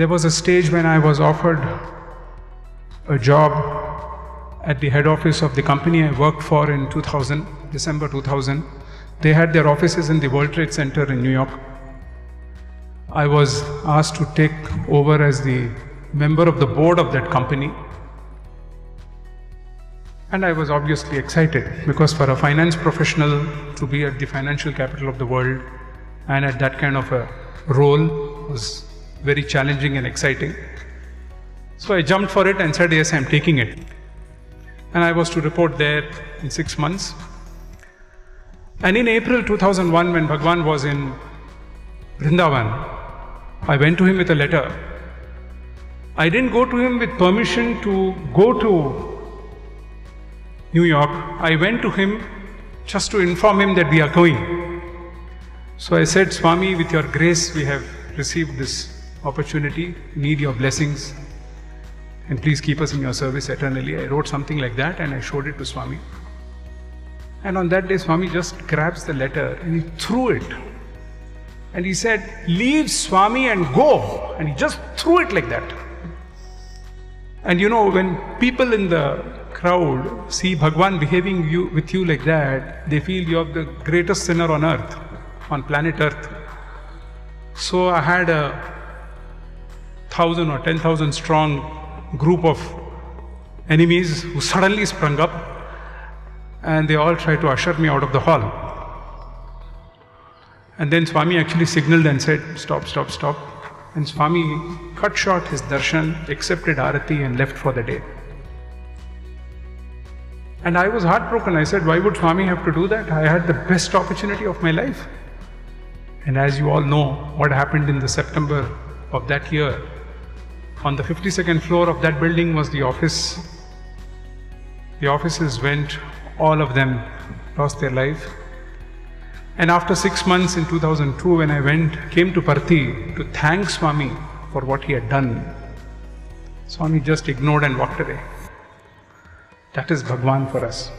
There was a stage when I was offered a job at the head office of the company I worked for in 2000, December 2000. They had their offices in the World Trade Center in New York. I was asked to take over as the member of the board of that company. And I was obviously excited because for a finance professional to be at the financial capital of the world and at that kind of a role was very challenging and exciting. So I jumped for it and said, Yes, I'm taking it. And I was to report there in six months. And in April 2001, when Bhagwan was in Vrindavan, I went to him with a letter. I didn't go to him with permission to go to New York. I went to him just to inform him that we are going. So I said, Swami, with your grace, we have received this opportunity, need your blessings, and please keep us in your service eternally. I wrote something like that and I showed it to Swami. And on that day, Swami just grabs the letter and he threw it. And he said, Leave Swami and go. And he just threw it like that. And you know, when people in the crowd see Bhagwan behaving you, with you like that, they feel you are the greatest sinner on earth, on planet earth. So I had a thousand or ten thousand strong group of enemies who suddenly sprung up and they all tried to usher me out of the hall. And then Swami actually signaled and said, Stop, stop, stop. And Swami cut short his darshan, accepted arati, and left for the day. And I was heartbroken. I said, Why would Swami have to do that? I had the best opportunity of my life. And as you all know, what happened in the September of that year, on the 52nd floor of that building was the office. The offices went, all of them lost their life. And after six months in 2002, when I went, came to Parthi to thank Swami for what he had done, Swami just ignored and walked away. That is Bhagwan for us.